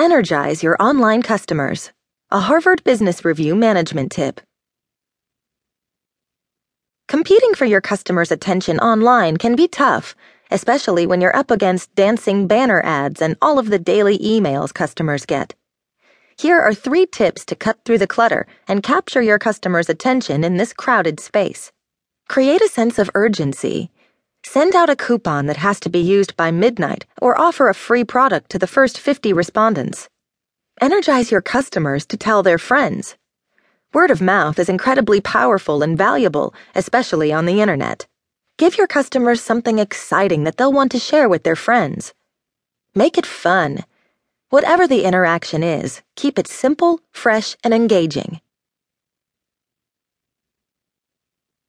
Energize your online customers. A Harvard Business Review management tip. Competing for your customers' attention online can be tough, especially when you're up against dancing banner ads and all of the daily emails customers get. Here are three tips to cut through the clutter and capture your customers' attention in this crowded space. Create a sense of urgency. Send out a coupon that has to be used by midnight or offer a free product to the first 50 respondents. Energize your customers to tell their friends. Word of mouth is incredibly powerful and valuable, especially on the internet. Give your customers something exciting that they'll want to share with their friends. Make it fun. Whatever the interaction is, keep it simple, fresh, and engaging.